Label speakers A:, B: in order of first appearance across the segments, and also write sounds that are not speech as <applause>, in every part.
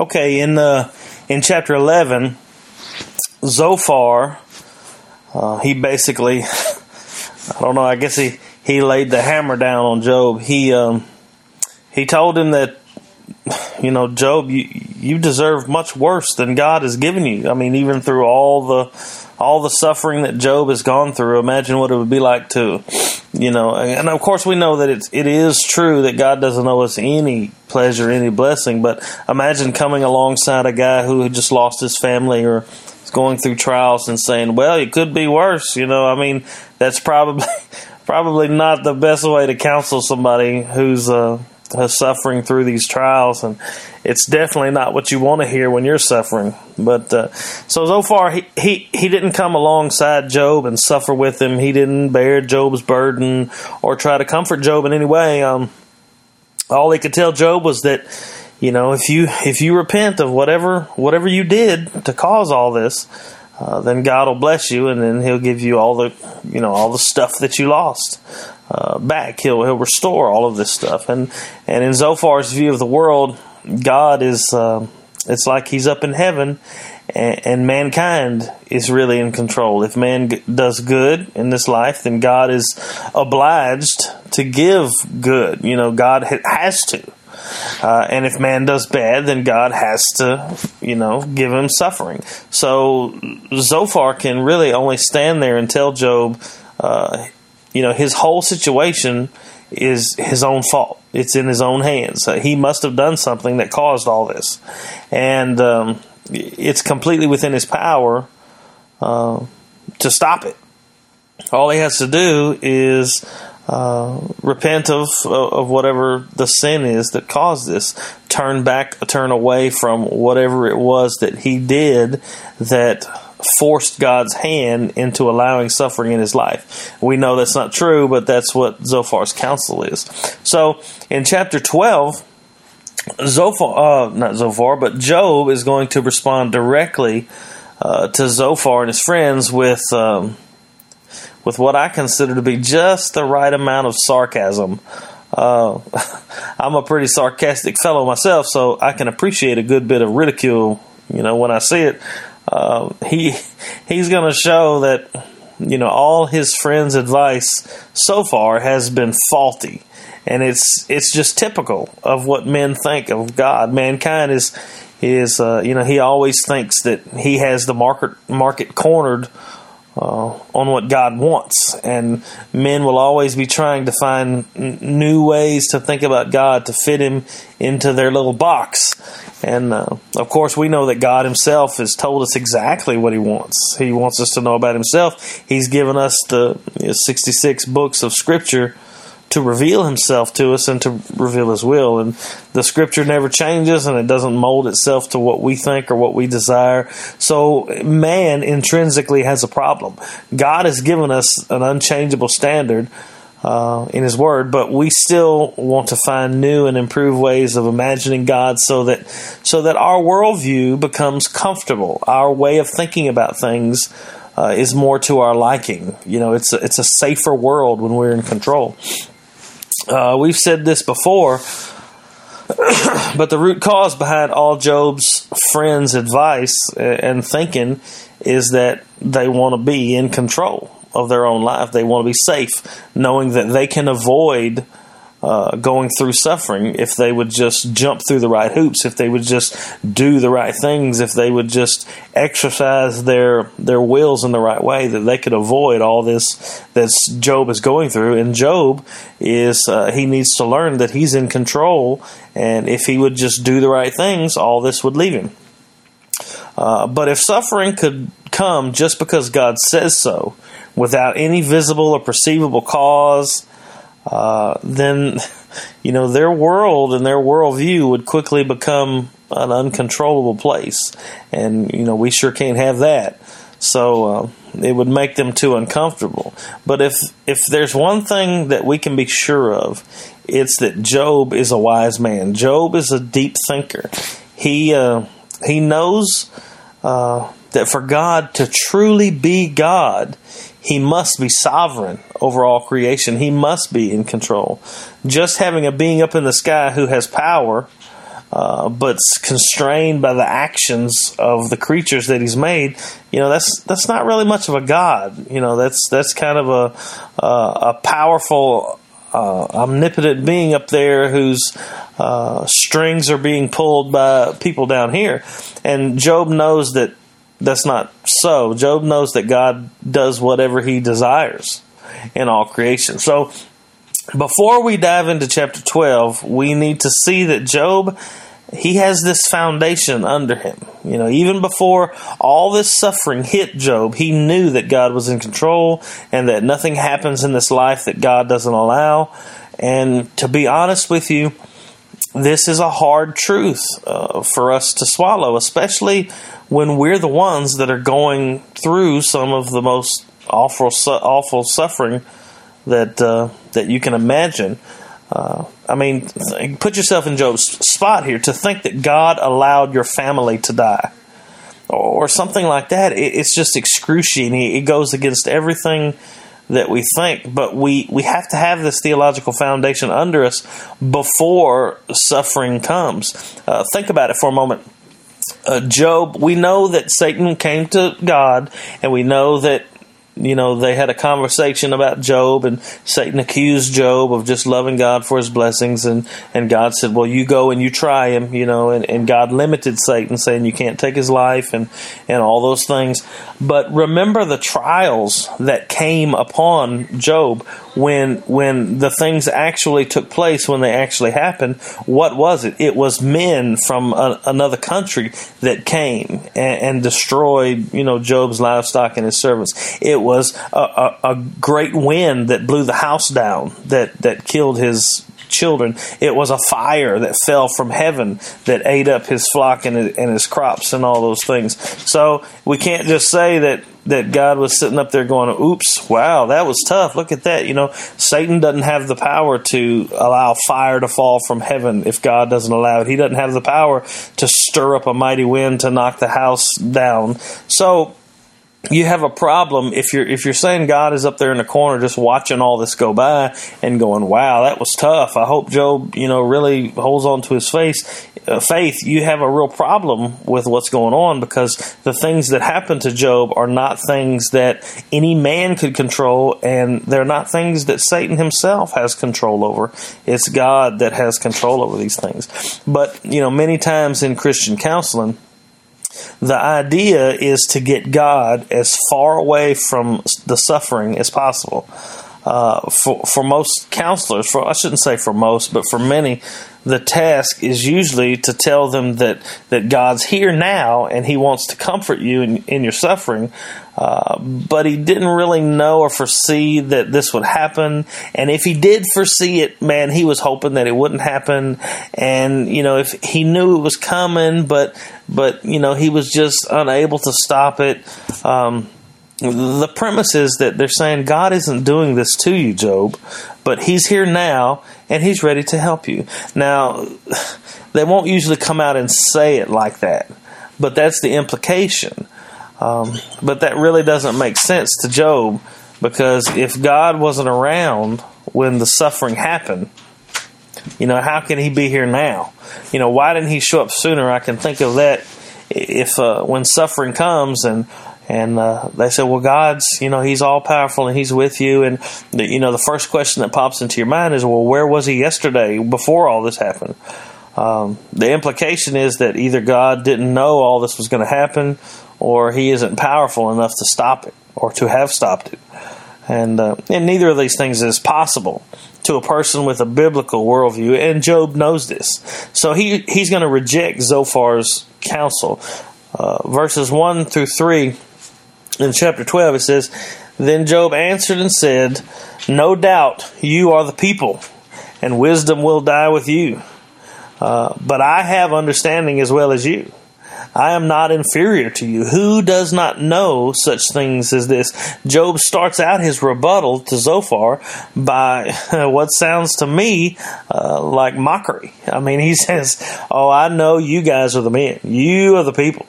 A: Okay, in uh, in chapter eleven, Zophar, uh, he basically, <laughs> I don't know. I guess he he laid the hammer down on Job. He um, he told him that <sighs> you know, Job, you you deserve much worse than God has given you. I mean, even through all the all the suffering that Job has gone through, imagine what it would be like to, you know, and of course we know that it's it is true that God doesn't owe us any pleasure, any blessing, but imagine coming alongside a guy who just lost his family or is going through trials and saying, "Well, it could be worse." You know, I mean, that's probably <laughs> probably not the best way to counsel somebody who's uh, suffering through these trials, and it's definitely not what you want to hear when you're suffering. But uh, so Zophar, he, he he didn't come alongside Job and suffer with him. He didn't bear Job's burden or try to comfort Job in any way. Um, all he could tell Job was that you know if you if you repent of whatever whatever you did to cause all this. Uh, then God will bless you, and then He'll give you all the, you know, all the stuff that you lost uh, back. He'll he'll restore all of this stuff. And and in Zophar's view of the world, God is uh, it's like he's up in heaven, and, mankind is really in control. If man does good in this life, then God is obliged to give good. You know, God has to. Uh, and if man does bad, then God has to, you know, give him suffering. So Zophar can really only stand there and tell Job, uh, you know, his whole situation is his own fault. It's in his own hands. Uh, he must have done something that caused all this, and um, it's completely within his power uh, to stop it. All he has to do is uh, repent of of whatever the sin is that caused this. Turn back, turn away from whatever it was that he did that forced God's hand into allowing suffering in his life. We know that's not true, but that's what Zophar's counsel is. So in chapter 12, Zophar, uh, not Zophar, but Job is going to respond directly uh, to Zophar and his friends with um, with what I consider to be just the right amount of sarcasm. Uh, <laughs> I'm a pretty sarcastic fellow myself, so I can appreciate a good bit of ridicule, you know, when I see it. Uh, he <laughs> he's going to show that you know all his friends' advice so far has been faulty, and it's it's just typical of what men think of God. Mankind is is uh, you know he always thinks that he has the market market cornered uh, on what God wants. And men will always be trying to find n- new ways to think about God to fit Him into their little box. And uh, of course, we know that God Himself has told us exactly what He wants. He wants us to know about Himself. He's given us the you know, 66 books of Scripture to reveal himself to us and to reveal his will. And the scripture never changes and it doesn't mold itself to what we think or what we desire. So man intrinsically has a problem. God has given us an unchangeable standard. Uh, in His Word, but we still want to find new and improved ways of imagining God, so that so that our worldview becomes comfortable. Our way of thinking about things uh, is more to our liking. You know, it's a, it's a safer world when we're in control. Uh, we've said this before, <clears throat> but the root cause behind all Job's friends' advice and thinking is that they want to be in control of their own life. They want to be safe, knowing that they can avoid uh, going through suffering if they would just jump through the right hoops, if they would just do the right things, if they would just exercise their their wills in the right way, that they could avoid all this that Job is going through. And Job is uh, he needs to learn that he's in control, and if he would just do the right things, all this would leave him. Uh, but if suffering could come just because God says so, without any visible or perceivable cause, uh, then <laughs> you know their world and their worldview would quickly become an uncontrollable place, and you know we sure can't have that. So uh, it would make them too uncomfortable. But if if there's one thing that we can be sure of, it's that Job is a wise man. Job is a deep thinker. He uh, he knows uh, that for God to truly be God, he must be sovereign over all creation. He must be in control. Just having a being up in the sky who has power uh, but constrained by the actions of the creatures that he's made, you know that's that's not really much of a god. You know that's that's kind of a uh, a powerful, uh, omnipotent being up there whose uh, strings are being pulled by people down here, and Job knows that that's not so. Job knows that God does whatever he desires in all creation. So before we dive into chapter 12, we need to see that Job he has this foundation under him. You know, even before all this suffering hit Job, he knew that God was in control and that nothing happens in this life that God doesn't allow. And to be honest with you, this is a hard truth uh, for us to swallow, especially when we're the ones that are going through some of the most awful, su- awful suffering that uh, that you can imagine. Uh, I mean, th- put yourself in Job's spot here to think that God allowed your family to die or, or something like that. It, it's just excruciating. It goes against everything that we think, but we, we have to have this theological foundation under us before suffering comes. Uh, think about it for a moment. Uh, Job, we know that Satan came to God, and we know that you know, they had a conversation about Job, and Satan accused Job of just loving God for his blessings, and, and God said, Well, you go and you try him, you know, and, and God limited Satan, saying you can't take his life and, and all those things. But remember the trials that came upon Job when when the things actually took place, when they actually happened. What was it? It was men from a, another country that came and, and, destroyed, you know, Job's livestock and his servants. It was a, a, a great wind that blew the house down that that killed his children. It was a fire that fell from heaven that ate up his flock and, and his crops and all those things. So we can't just say that that God was sitting up there going, "Oops, wow, that was tough. Look at that." You know, Satan doesn't have the power to allow fire to fall from heaven if God doesn't allow it. He doesn't have the power to stir up a mighty wind to knock the house down. So you have a problem if you're if you're saying God is up there in the corner just watching all this go by and going, "Wow, that was tough." I hope Job, you know, really holds on to his face, uh, faith. You have a real problem with what's going on because the things that happen to Job are not things that any man could control, and they're not things that Satan himself has control over. It's God that has control over these things. But you know, many times in Christian counseling the idea is to get God as far away from the suffering as possible. Uh, for for most counselors, for I shouldn't say for most, but for many, the task is usually to tell them that that God's here now and He wants to comfort you in, in your suffering. Uh, but He didn't really know or foresee that this would happen. And if He did foresee it, man, He was hoping that it wouldn't happen. And you know, if He knew it was coming, but but you know, He was just unable to stop it. Um, the premise is that they're saying God isn't doing this to you, Job, but He's here now and He's ready to help you. Now, <sighs> they won't usually come out and say it like that, but that's the implication. Um, but that really doesn't make sense to Job because if God wasn't around when the suffering happened, you know, how can He be here now? You know, why didn't He show up sooner? I can think of that if uh, when suffering comes and and uh, they said, "Well, God's, you know, He's all powerful and He's with you." And the, you know, the first question that pops into your mind is, "Well, where was He yesterday before all this happened?" Um, the implication is that either God didn't know all this was going to happen, or He isn't powerful enough to stop it or to have stopped it. And uh, and neither of these things is possible to a person with a biblical worldview, and Job knows this. So he he's going to reject Zophar's counsel. Uh, verses one through three in chapter 12, it says, Then Job answered and said, No doubt you are the people, and wisdom will die with you. Uh, but I have understanding as well as you. I am not inferior to you. Who does not know such things as this? Job starts out his rebuttal to Zophar by <laughs> what sounds to me uh, like mockery. I mean, he <laughs> says, Oh, I know you guys are the men. You are the people.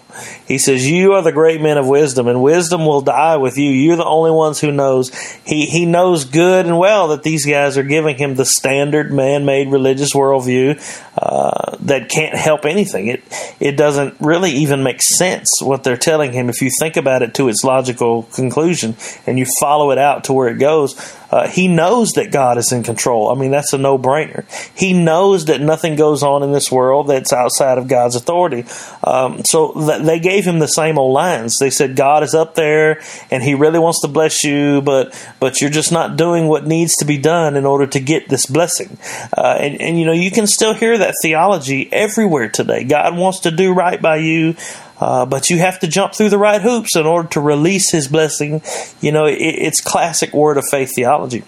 A: He says, You are the great men of wisdom, and wisdom will die with you. You're the only ones who knows. He, he knows good and well that these guys are giving him the standard man made religious worldview uh, that can't help anything. It it doesn't really even make sense what they're telling him if you think about it to its logical conclusion and you follow it out to where it goes. Uh, he knows that God is in control. I mean, that's a no brainer. He knows that nothing goes on in this world that's outside of God's authority. Um, so th- they gave him the same old lines. They said, God is up there and he really wants to bless you, but, but you're just not doing what needs to be done in order to get this blessing. Uh, and, and, you know, you can still hear that theology everywhere today. God wants to do right by you. Uh, but you have to jump through the right hoops in order to release his blessing. You know, it, it's classic word of faith theology.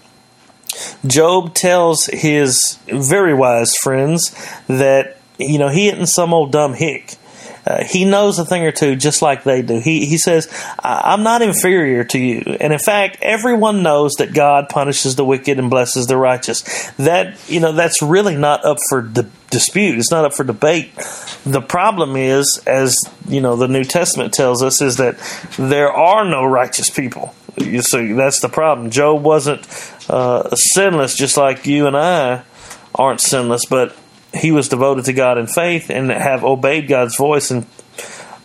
A: Job tells his very wise friends that, you know, he isn't some old dumb hick. Uh, he knows a thing or two just like they do. He, he says, I'm not inferior to you. And in fact, everyone knows that God punishes the wicked and blesses the righteous. That, you know, that's really not up for di- dispute. It's not up for debate. The problem is, as, you know, the New Testament tells us, is that there are no righteous people. You see, that's the problem. Job wasn't uh, sinless just like you and I aren't sinless, but he was devoted to God in faith and have obeyed God's voice and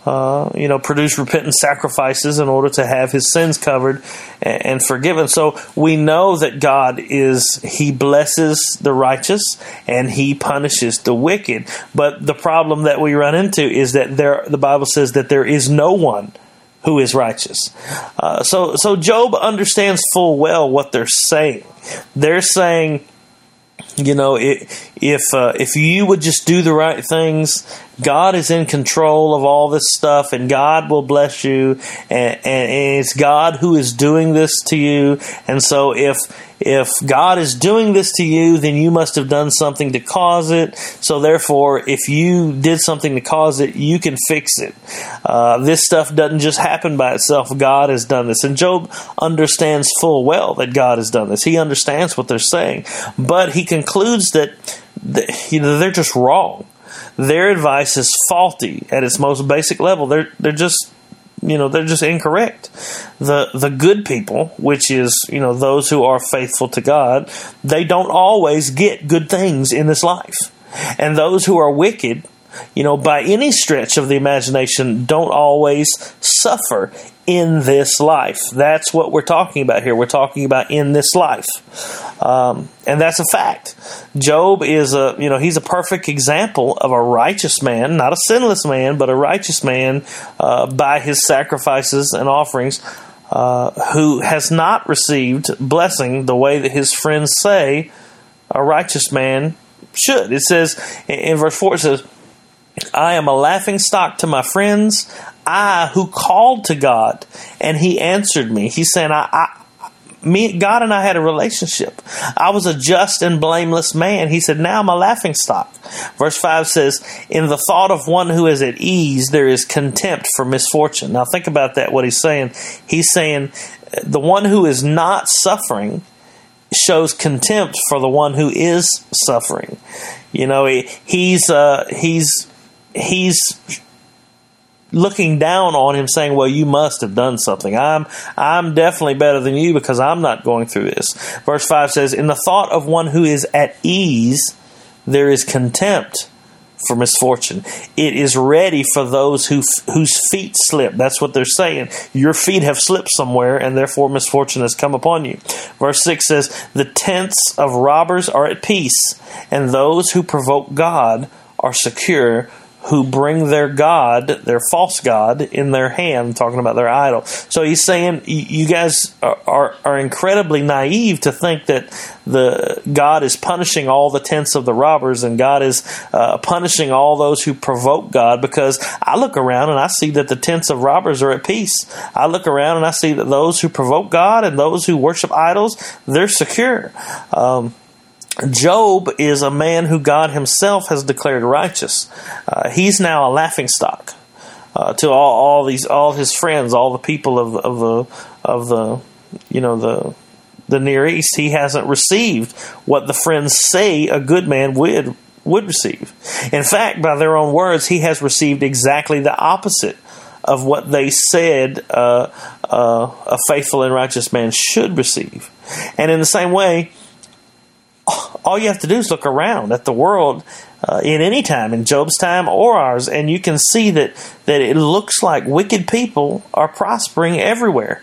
A: uh, you know, produce repentant sacrifices in order to have his sins covered and, and, forgiven. So we know that God is, he blesses the righteous and he punishes the wicked. But the problem that we run into is that there, the Bible says that there is no one who is righteous. Uh, so, so Job understands full well what they're saying. They're saying, you know, if if, uh, if you would just do the right things, God is in control of all this stuff, and God will bless you, and, and, and it's God who is doing this to you. And so, if if God is doing this to you, then you must have done something to cause it. So, therefore, if you did something to cause it, you can fix it. Uh, this stuff doesn't just happen by itself. God has done this. And Job understands full well that God has done this. He understands what they're saying. But he concludes that, you know, they're just wrong. Their advice is faulty at its most basic level. They're, they're just you know they're just incorrect. The the good people which is you know those who are faithful to god they don't always get good things in this life. And those who are wicked you know by any stretch of the imagination don't always suffer in this life. That's what we're talking about here. We're talking about in this life. Um, and that's a fact. Job is a, you know, he's a perfect example of a righteous man, not a sinless man, but a righteous man uh, by his sacrifices and offerings. Uh, who has not received blessing the way that his friends say a righteous man should. It says in verse 4, it says, I am a laughing stock to my friends. I who called to God and he answered me. He's saying, I, I, me, God and I had a relationship. I was a just and blameless man. He said, now I'm a laughing stock. Verse 5 says, In the thought of one who is at ease, there is contempt for misfortune. Now think about that, what he's saying. He's saying, the one who is not suffering shows contempt for the one who is suffering. You know, he, he's, uh, he's, he's looking down on him saying well you must have done something. I'm i'm definitely better than you because i'm not going through this. Verse 5 says in the thought of one who is at ease there is contempt for misfortune. It is ready for those who whose feet slip. That's what they're saying. Your feet have slipped somewhere and therefore misfortune has come upon you. Verse 6 says the tents of robbers are at peace and those who provoke god are secure who bring their God, their false God, in their hand, talking about their idol. So he's saying you guys are, are, are, incredibly naive to think that the God is punishing all the tents of the robbers and God is uh, punishing all those who provoke God because I look around and I see that the tents of robbers are at peace. I look around and I see that those who provoke God and those who worship idols, they're secure. Um, Job is a man who God Himself has declared righteous. Uh, he's now a laughing stock uh, to all, all these all his friends, all the people of, of the of the you know the the Near East. He hasn't received what the friends say a good man would would receive. In fact, by their own words, he has received exactly the opposite of what they said uh, uh a faithful and righteous man should receive. And in the same way all you have to do is look around at the world uh, in any time, in Job's time or ours, and you can see that, that it looks like wicked people are prospering everywhere.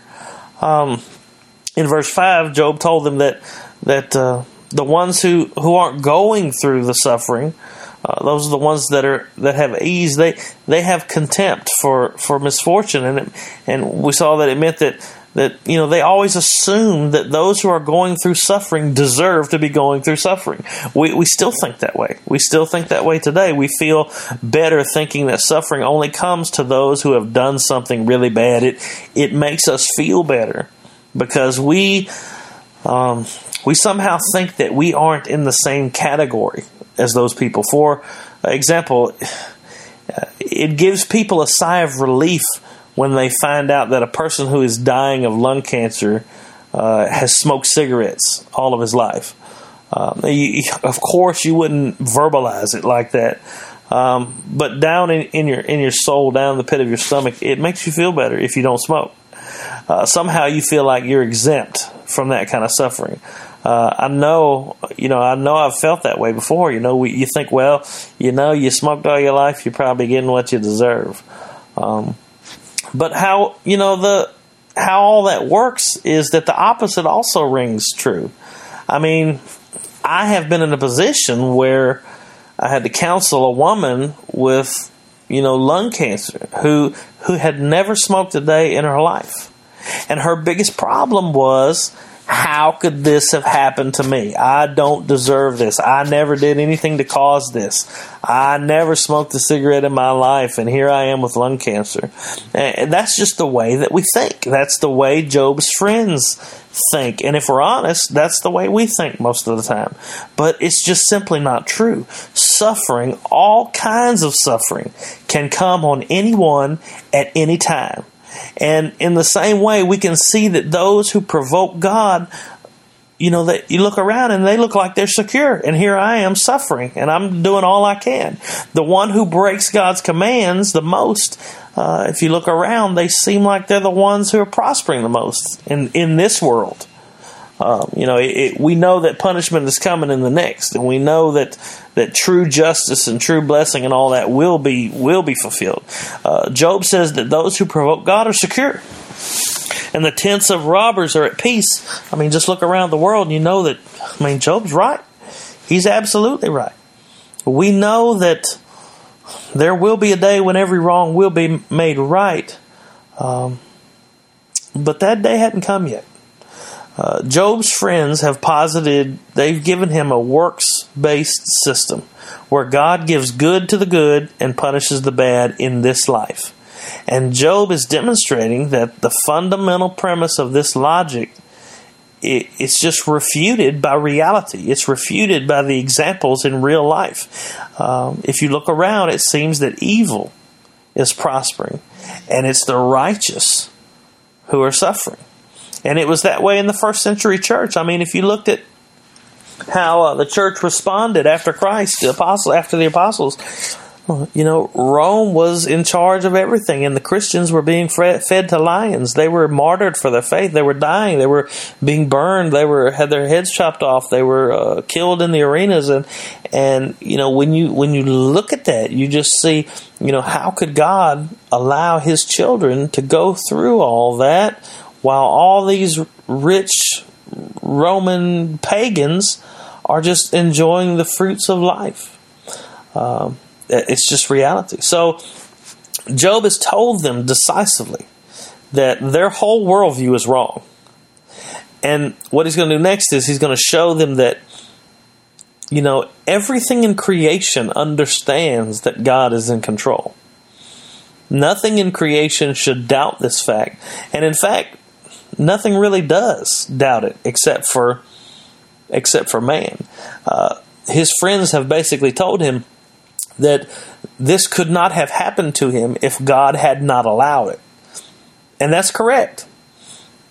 A: Um, in verse 5, Job told them that, that uh, the ones who, who aren't going through the suffering, uh, those are the ones that are that have ease. They they have contempt for, for misfortune, and it, and we saw that it meant that that you know they always assume that those who are going through suffering deserve to be going through suffering. We we still think that way. We still think that way today. We feel better thinking that suffering only comes to those who have done something really bad. It it makes us feel better because we um, we somehow think that we aren't in the same category as those people. For example, it gives people a sigh of relief when they find out that a person who is dying of lung cancer uh, has smoked cigarettes all of his life. Um, you, of course, you wouldn't verbalize it like that, um, but down in, in, your in your soul, down in the pit of your stomach, it makes you feel better if you don't smoke. Uh, somehow, you feel like you're exempt from that kind of suffering. Uh, I know, you know, I know I've felt that way before. You know, we, you think, well, you know, you smoked all your life, you're probably getting what you deserve. Um, but how you know the how all that works is that the opposite also rings true. I mean, I have been in a position where I had to counsel a woman with you know lung cancer who who had never smoked a day in her life. And her biggest problem was how could this have happened to me? I don't deserve this. I never did anything to cause this. I never smoked a cigarette in my life, and here I am with lung cancer. And that's just the way that we think. That's the way Job's friends think. And if we're honest, that's the way we think most of the time. But it's just simply not true. Suffering, all kinds of suffering, can come on anyone at any time. And in the same way, we can see that those who provoke God, you know, that you look around and they look like they're secure. And here I am suffering and I'm doing all I can. The one who breaks God's commands the most, uh, if you look around, they seem like they're the ones who are prospering the most in, in this world. Um, you know, it, it, we know that punishment is coming in the next, and we know that that true justice and true blessing and all that will be will be fulfilled. Uh, Job says that those who provoke God are secure, and the tents of robbers are at peace. I mean, just look around the world, and you know that. I mean, Job's right; he's absolutely right. We know that there will be a day when every wrong will be made right, um, but that day hadn't come yet. Uh, Job's friends have posited, they've given him a works based system where God gives good to the good and punishes the bad in this life. And Job is demonstrating that the fundamental premise of this logic it, it's just refuted by reality. It's refuted by the examples in real life. Um, if you look around, it seems that evil is prospering, and it's the righteous who are suffering. And it was that way in the first century church. I mean, if you looked at how uh, the church responded after Christ, the apostle after the apostles, you know, Rome was in charge of everything, and the Christians were being fed to lions. They were martyred for their faith. They were dying. They were being burned. They were had their heads chopped off. They were uh, killed in the arenas. And and you know, when you when you look at that, you just see, you know, how could God allow His children to go through all that while all these rich Roman pagans are just enjoying the fruits of life. Um, it's just reality. So, Job has told them decisively that their whole worldview is wrong. And what he's going to do next is he's going to show them that, you know, everything in creation understands that God is in control. Nothing in creation should doubt this fact. And in fact, nothing really does doubt it except for except for man. Uh, his friends have basically told him that this could not have happened to him if God had not allowed it. And that's correct.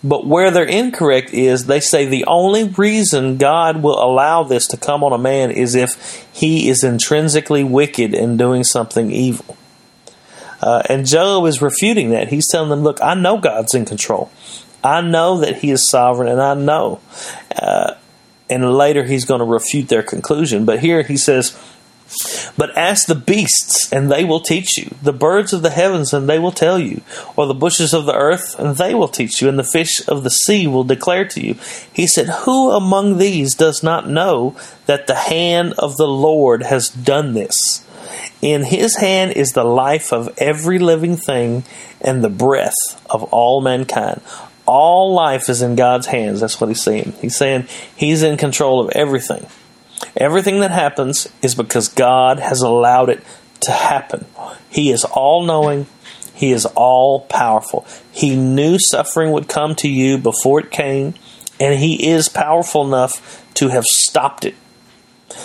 A: But where they're incorrect is they say the only reason God will allow this to come on a man is if he is intrinsically wicked and doing something evil. Uh, and Job is refuting that. He's telling them, look, I know God's in control. I know that He is sovereign, and I know. Uh, and later he's going to refute their conclusion. But here he says, but ask the beasts, and they will teach you, the birds of the heavens, and they will tell you, or the bushes of the earth, and they will teach you, and the fish of the sea will declare to you. He said, Who among these does not know that the hand of the Lord has done this? In his hand is the life of every living thing and the breath of all mankind. All life is in God's hands. That's what he's saying. He's saying he's in control of everything. Everything that happens is because God has allowed it to happen. He is all knowing, He is all powerful. He knew suffering would come to you before it came, and He is powerful enough to have stopped it.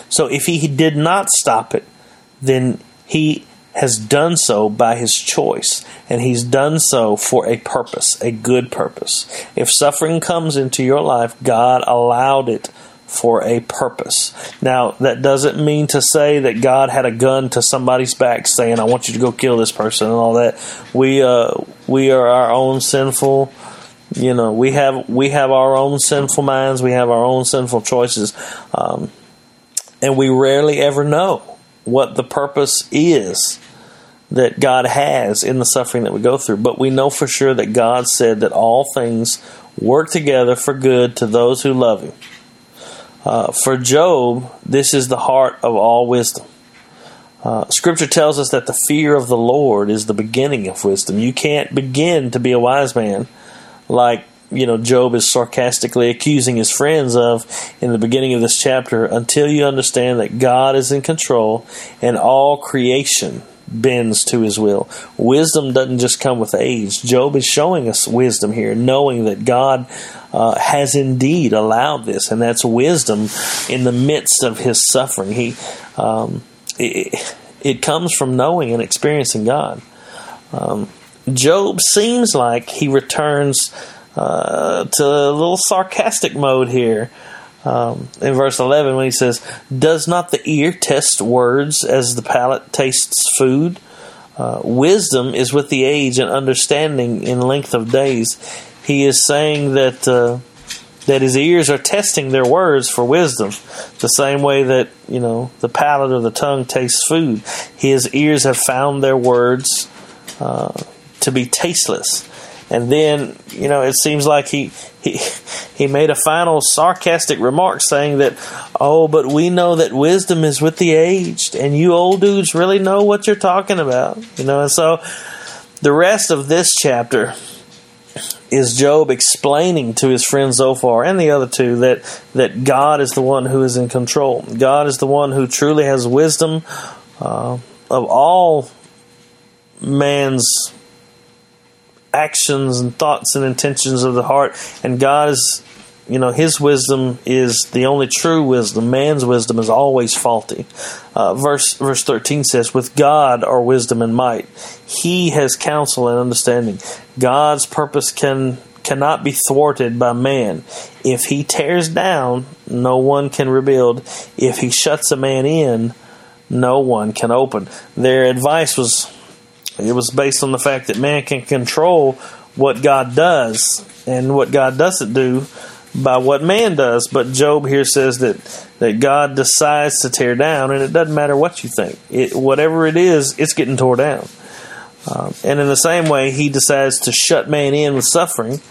A: So if He did not stop it, then He has done so by his choice, and he's done so for a purpose, a good purpose. If suffering comes into your life, God allowed it for a purpose. Now, that doesn't mean to say that God had a gun to somebody's back saying, I want you to go kill this person and all that. We, uh, we are our own sinful, you know, we have, we have our own sinful minds, we have our own sinful choices, um, and we rarely ever know what the purpose is that God has in the suffering that we go through. But we know for sure that God said that all things work together for good to those who love Him uh, for Job, this is the heart of all wisdom. Uh, scripture tells us that the fear of the Lord is the beginning of wisdom. You can't begin to be a wise man like you know Job is sarcastically accusing his friends of in the beginning of this chapter until you understand that God is in control and all creation bends to his will. Wisdom doesn't just come with age. Job is showing us wisdom here, knowing that God uh, has indeed allowed this, and that's wisdom in the midst of his suffering. He, um, it, it, comes from knowing and experiencing God. Um, Job seems like he returns uh, to a little sarcastic mode here. Um, in verse 11 when he says, Does not the ear test words as the palate tastes food? Uh, wisdom is with the age and understanding in length of days. He is saying that uh, that his ears are testing their words for wisdom, the same way that you know the palate or the tongue tastes food. His ears have found their words uh, to be tasteless. And then, you know, it seems like he he he made a final sarcastic remark saying that, "Oh, but we know that wisdom is with the aged, and you old dudes really know what you're talking about." You know, and so the rest of this chapter is Job explaining to his friend Zophar and the other two that that God is the one who is in control. God is the one who truly has wisdom uh, of all man's actions and thoughts and intentions of the heart. And God is, you know, His wisdom is the only true wisdom. Man's wisdom is always faulty. Uh, verse verse thirteen says, "With God are wisdom and might. He has counsel and understanding. God's purpose can." Cannot be thwarted by man. If he tears down, no one can rebuild. If he shuts a man in, no one can open. Their advice was it was based on the fact that man can control what God does and what God doesn't do by what man does. But Job here says that, that God decides to tear down, and it doesn't matter what you think. It, whatever it is, it's getting tore down. Uh, and in the same way, he decides to shut man in with suffering.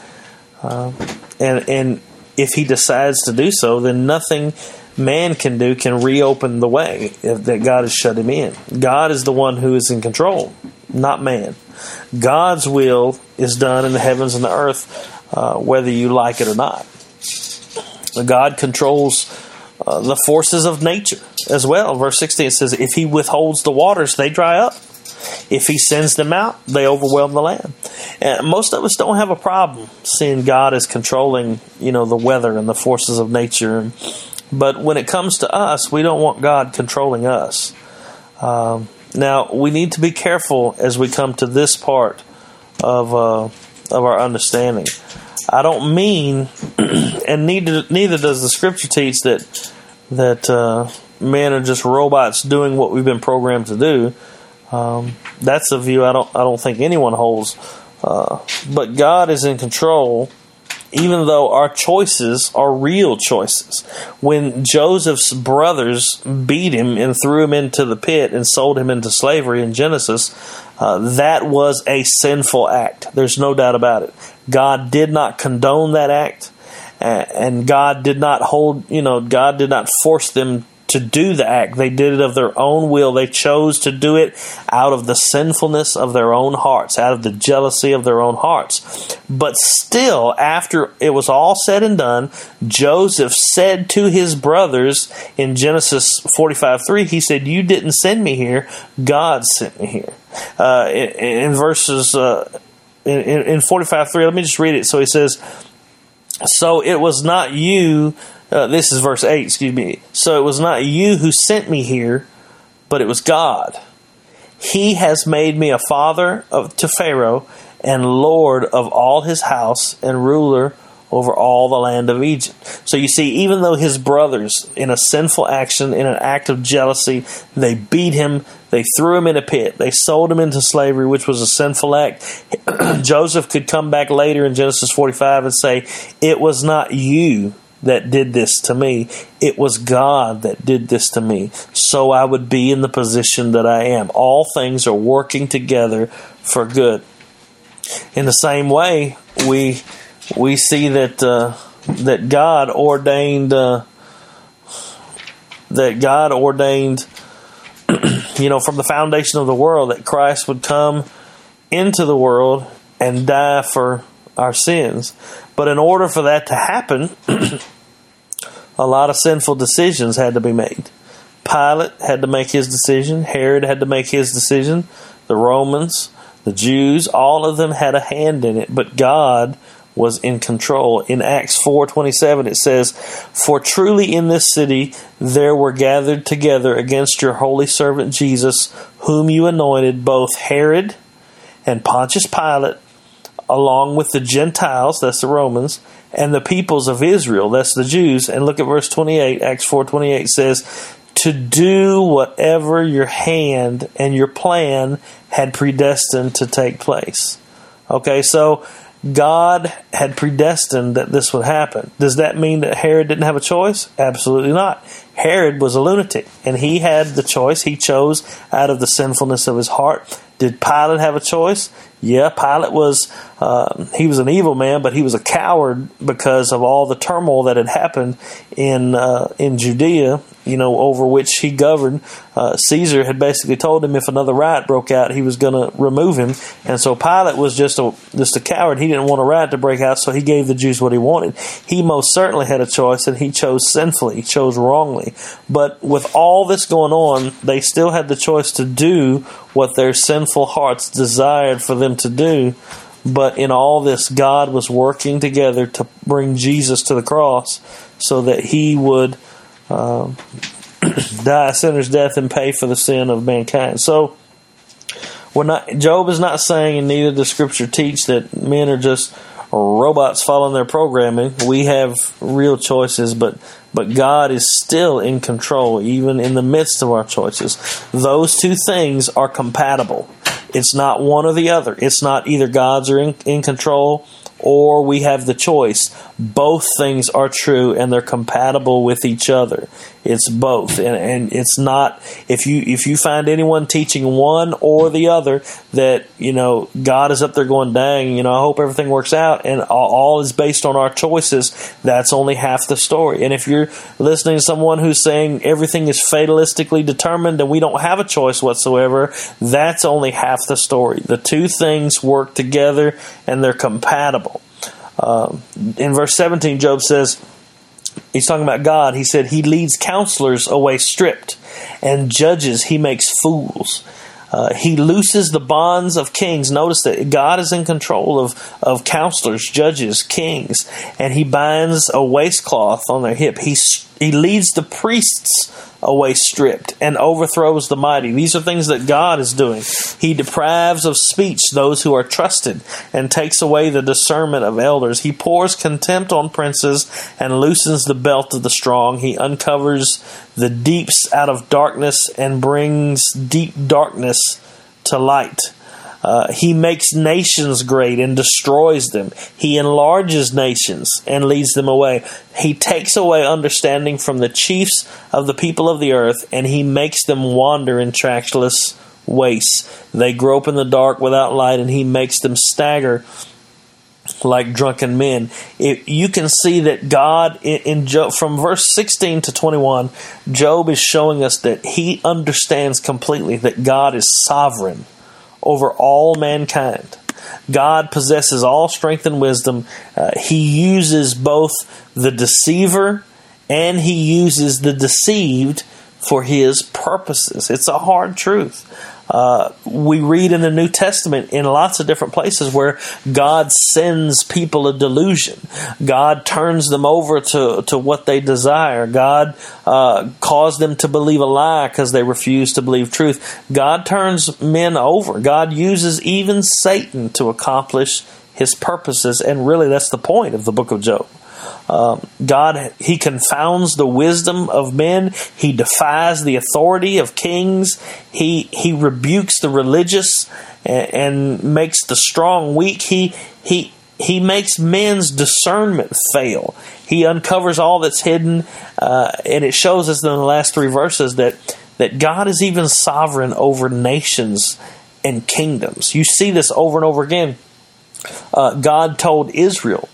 A: Uh, and, and if he decides to do so, then nothing man can do can reopen the way that God has shut him in. God is the one who is in control not man. God's will is done in the heavens and the earth, uh, whether you like it or not. God controls uh, the forces of nature as well. Verse 16 says, If he withholds the waters, they dry up. If he sends them out, they overwhelm the land. And most of us don't have a problem seeing God as controlling, you know, the weather and the forces of nature. But when it comes to us, we don't want God controlling us. Um, now, we need to be careful as we come to this part of, uh, of our understanding. I don't mean, <clears throat> and neither, neither does the scripture teach that, that uh, men are just robots doing what we've been programmed to do. Um, that's a view I don't, I don't think anyone holds. Uh, but God is in control, even though our choices are real choices. When Joseph's brothers beat him and threw him into the pit and sold him into slavery in Genesis, uh, that was a sinful act. There's no doubt about it. God did not condone that act, and God did not hold, you know, God did not force them to do the act. They did it of their own will. They chose to do it out of the sinfulness of their own hearts, out of the jealousy of their own hearts. But still, after it was all said and done, Joseph said to his brothers in Genesis 45 3, he said, You didn't send me here, God sent me here. Uh, in, in, verses, uh, in, in 45 3, let me just read it. So he says, So it was not you uh, this is verse 8, excuse me. So it was not you who sent me here, but it was God. He has made me a father of, to Pharaoh and Lord of all his house and ruler over all the land of Egypt. So you see, even though his brothers, in a sinful action, in an act of jealousy, they beat him, they threw him in a pit, they sold him into slavery, which was a sinful act. <clears throat> Joseph could come back later in Genesis 45 and say, It was not you that did this to me. It was God that did this to me. So I would be in the position that I am. All things are working together for good. In the same way, we we see that uh, that God ordained uh, that God ordained <clears throat> you know from the foundation of the world that Christ would come into the world and die for our sins. But in order for that to happen, <clears throat> a lot of sinful decisions had to be made. Pilate had to make his decision, Herod had to make his decision, the Romans, the Jews, all of them had a hand in it, but God was in control. In Acts 4:27 it says, "For truly in this city there were gathered together against your holy servant Jesus, whom you anointed both Herod and Pontius Pilate along with the Gentiles, that's the Romans, and the peoples of Israel, that's the Jews. And look at verse 28, Acts 4:28 says, "To do whatever your hand and your plan had predestined to take place." Okay, so God had predestined that this would happen. Does that mean that Herod didn't have a choice? Absolutely not. Herod was a lunatic, and he had the choice. He chose out of the sinfulness of his heart. Did Pilate have a choice? Yeah, Pilate was uh, he was an evil man, but he was a coward because of all the turmoil that had happened in uh, in Judea. You know, over which he governed. Uh, Caesar had basically told him if another riot broke out, he was going to remove him, and so Pilate was just a just a coward. He didn't want a riot to break out, so he gave the Jews what he wanted. He most certainly had a choice, and he chose sinfully. He chose wrongly. But with all this going on, they still had the choice to do what their sinful hearts desired for them to do. But in all this, God was working together to bring Jesus to the cross so that he would uh, <clears throat> die a sinner's death and pay for the sin of mankind. So, we're not, Job is not saying, and neither does Scripture teach, that men are just robots following their programming. We have real choices, but but God is still in control, even in the midst of our choices. Those two things are compatible. It's not one or the other. It's not either God's are in, in control or we have the choice. Both things are true and they're compatible with each other. It's both. And, and, it's not if you if you find anyone teaching one or the other that, you know, God is up there going, dang, you know, I hope everything works out and all, is based on our choices, that's only half the story. And if you're listening to someone who's saying everything is fatalistically determined and we don't have a choice whatsoever, that's only half the story. The two things work together and they're compatible. Uh, in verse 17, Job says, he's talking about God. He said, He leads counselors away stripped, and judges he makes fools. Uh, he looses the bonds of kings. Notice that God is in control of, of counselors, judges, kings, and he binds a waistcloth on their hip. He, he leads the priests away stripped and overthrows the mighty. These are things that God is doing. He deprives of speech those who are trusted and takes away the discernment of elders. He pours contempt on princes and loosens the belt of the strong. He uncovers the deeps out of darkness and brings deep darkness to light. Uh, he makes nations great and destroys them. He enlarges nations and leads them away. He takes away understanding from the chiefs of the people of the earth, and he makes them wander in trackless wastes. They grope in the dark without light, and he makes them stagger like drunken men. It, you can see that God in, in Job, from verse 16 to 21, Job is showing us that he understands completely that God is sovereign over all mankind. God possesses all strength and wisdom. Uh, he uses both the deceiver and he uses the deceived for his purposes. It's a hard truth. Uh, we read in the New Testament in lots of different places where God sends people a delusion. God turns them over to, to what they desire. God uh, caused them to believe a lie because they refuse to believe truth. God turns men over. God uses even Satan to accomplish his purposes, and really that's the point of the book of Job. Um, God, He confounds the wisdom of men. He defies the authority of kings. He He rebukes the religious and, and makes the strong weak. He He He makes men's discernment fail. He uncovers all that's hidden, uh, and it shows us in the last three verses that that God is even sovereign over nations and kingdoms. You see this over and over again. Uh, God told Israel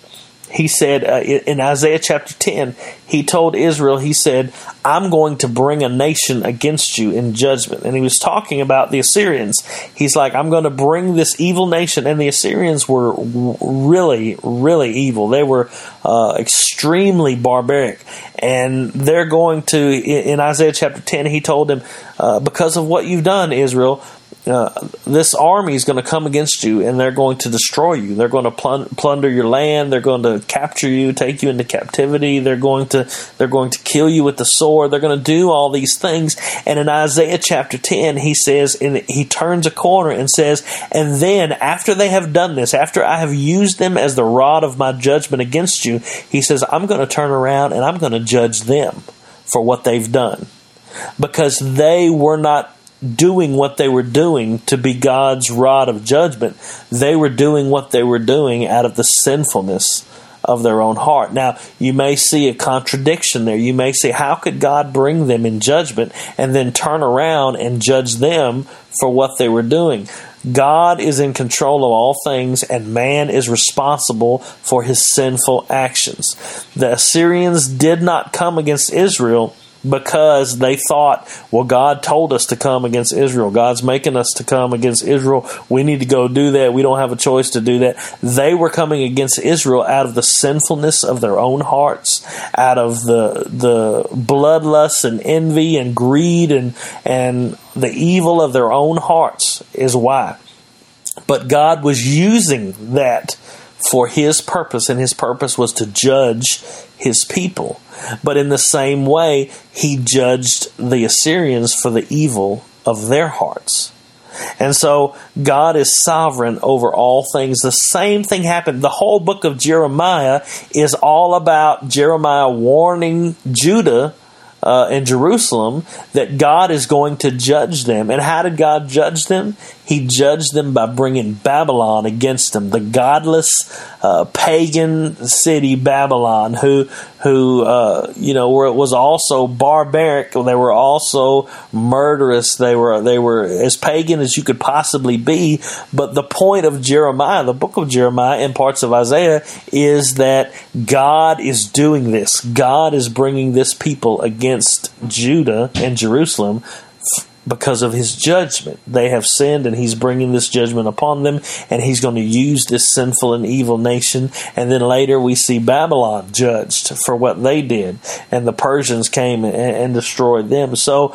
A: he said uh, in Isaiah chapter 10, he told Israel, he said, I'm going to bring a nation against you in judgment. And he was talking about the Assyrians. He's like, I'm going to bring this evil nation. And the Assyrians were really, really evil. They were uh, extremely barbaric. And they're going to, in Isaiah chapter 10, he told them, uh, because of what you've done, Israel, uh, this army is going to come against you and they're going to destroy you. They're going to plun- plunder your land. They're going to capture you, take you into captivity. They're going to they're going to kill you with the sword. They're going to do all these things. And in Isaiah chapter 10, he says, and he turns a corner and says, and then after they have done this, after I have used them as the rod of my judgment against you, he says, I'm going to turn around and I'm going to judge them for what they've done because they were not doing what they were doing to be God's rod of judgment. They were doing what they were doing out of the sinfulness of their own heart. Now, you may see a contradiction there. You may say, how could God bring them in judgment and then turn around and judge them for what they were doing? God is in control of all things, and man is responsible for his sinful actions. The Assyrians did not come against Israel because they thought, well, God told us to come against Israel. God's making us to come against Israel. We need to go do that. We don't have a choice to do that. They were coming against Israel out of the sinfulness of their own hearts, out of the the bloodlust and envy and greed and and the evil of their own hearts is why. But God was using that for his purpose, and his purpose was to judge his people. But in the same way, he judged the Assyrians for the evil of their hearts. And so God is sovereign over all things. The same thing happened. The whole book of Jeremiah is all about Jeremiah warning Judah uh, Jerusalem that God is going to judge them. And how did God judge them? He judged them by bringing Babylon against them, the godless uh, pagan city Babylon, who who uh, you know were, was also barbaric. They were also murderous. They were they were as pagan as you could possibly be. But the point of Jeremiah, the book of Jeremiah, and parts of Isaiah, is that God is doing this. God is bringing this people against Judah and Jerusalem because of his judgment. They have sinned, and he's bringing this judgment upon them, and he's going to use this sinful and evil nation. And then later we see Babylon judged for what they did, and the Persians came and, and destroyed them. So,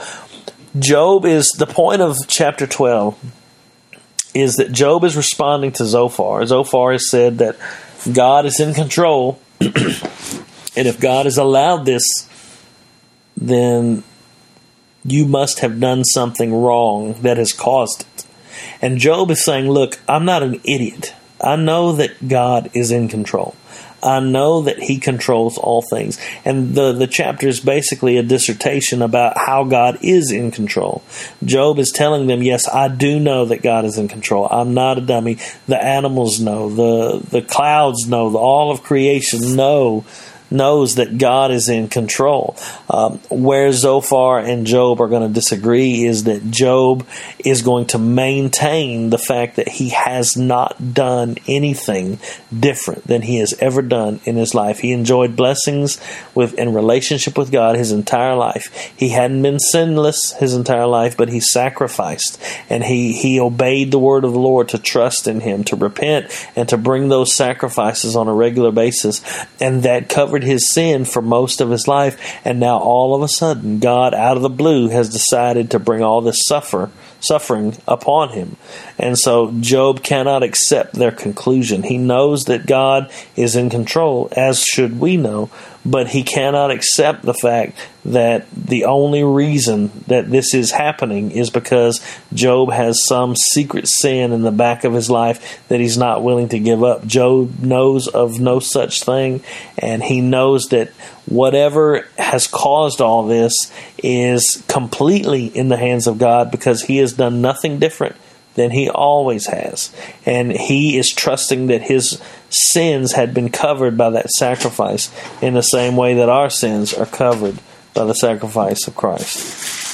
A: Job is the point of chapter 12 is that Job is responding to Zophar. Zophar has said that God is in control, <clears throat> and if God has allowed this, then you must have done something wrong that has caused it. And Job is saying, Look, I'm not an idiot. I know that God is in control. I know that He controls all things. And the, the chapter is basically a dissertation about how God is in control. Job is telling them, Yes, I do know that God is in control. I'm not a dummy. The animals know, the, the clouds know, the, all of creation know knows that God is in control. Um, where Zophar and Job are going to disagree is that Job is going to maintain the fact that he has not done anything different than he has ever done in his life. He enjoyed blessings with in relationship with God his entire life. He hadn't been sinless his entire life, but he sacrificed and he he obeyed the word of the Lord to trust in him, to repent and to bring those sacrifices on a regular basis, and that covered covered his sin for most of his life, and now all of a sudden, God, out of the blue, has decided to bring all this suffer suffering upon him. And so Job cannot accept their conclusion. He knows that God is in control, as should we know, but he cannot accept the fact that the only reason that this is happening is because Job has some secret sin in the back of his life that he's not willing to give up. Job knows of no such thing, and he knows that whatever has caused all this is completely in the hands of God because he has done nothing different than he always has. And he is trusting that his sins had been covered by that sacrifice in the same way that our sins are covered by the sacrifice of Christ.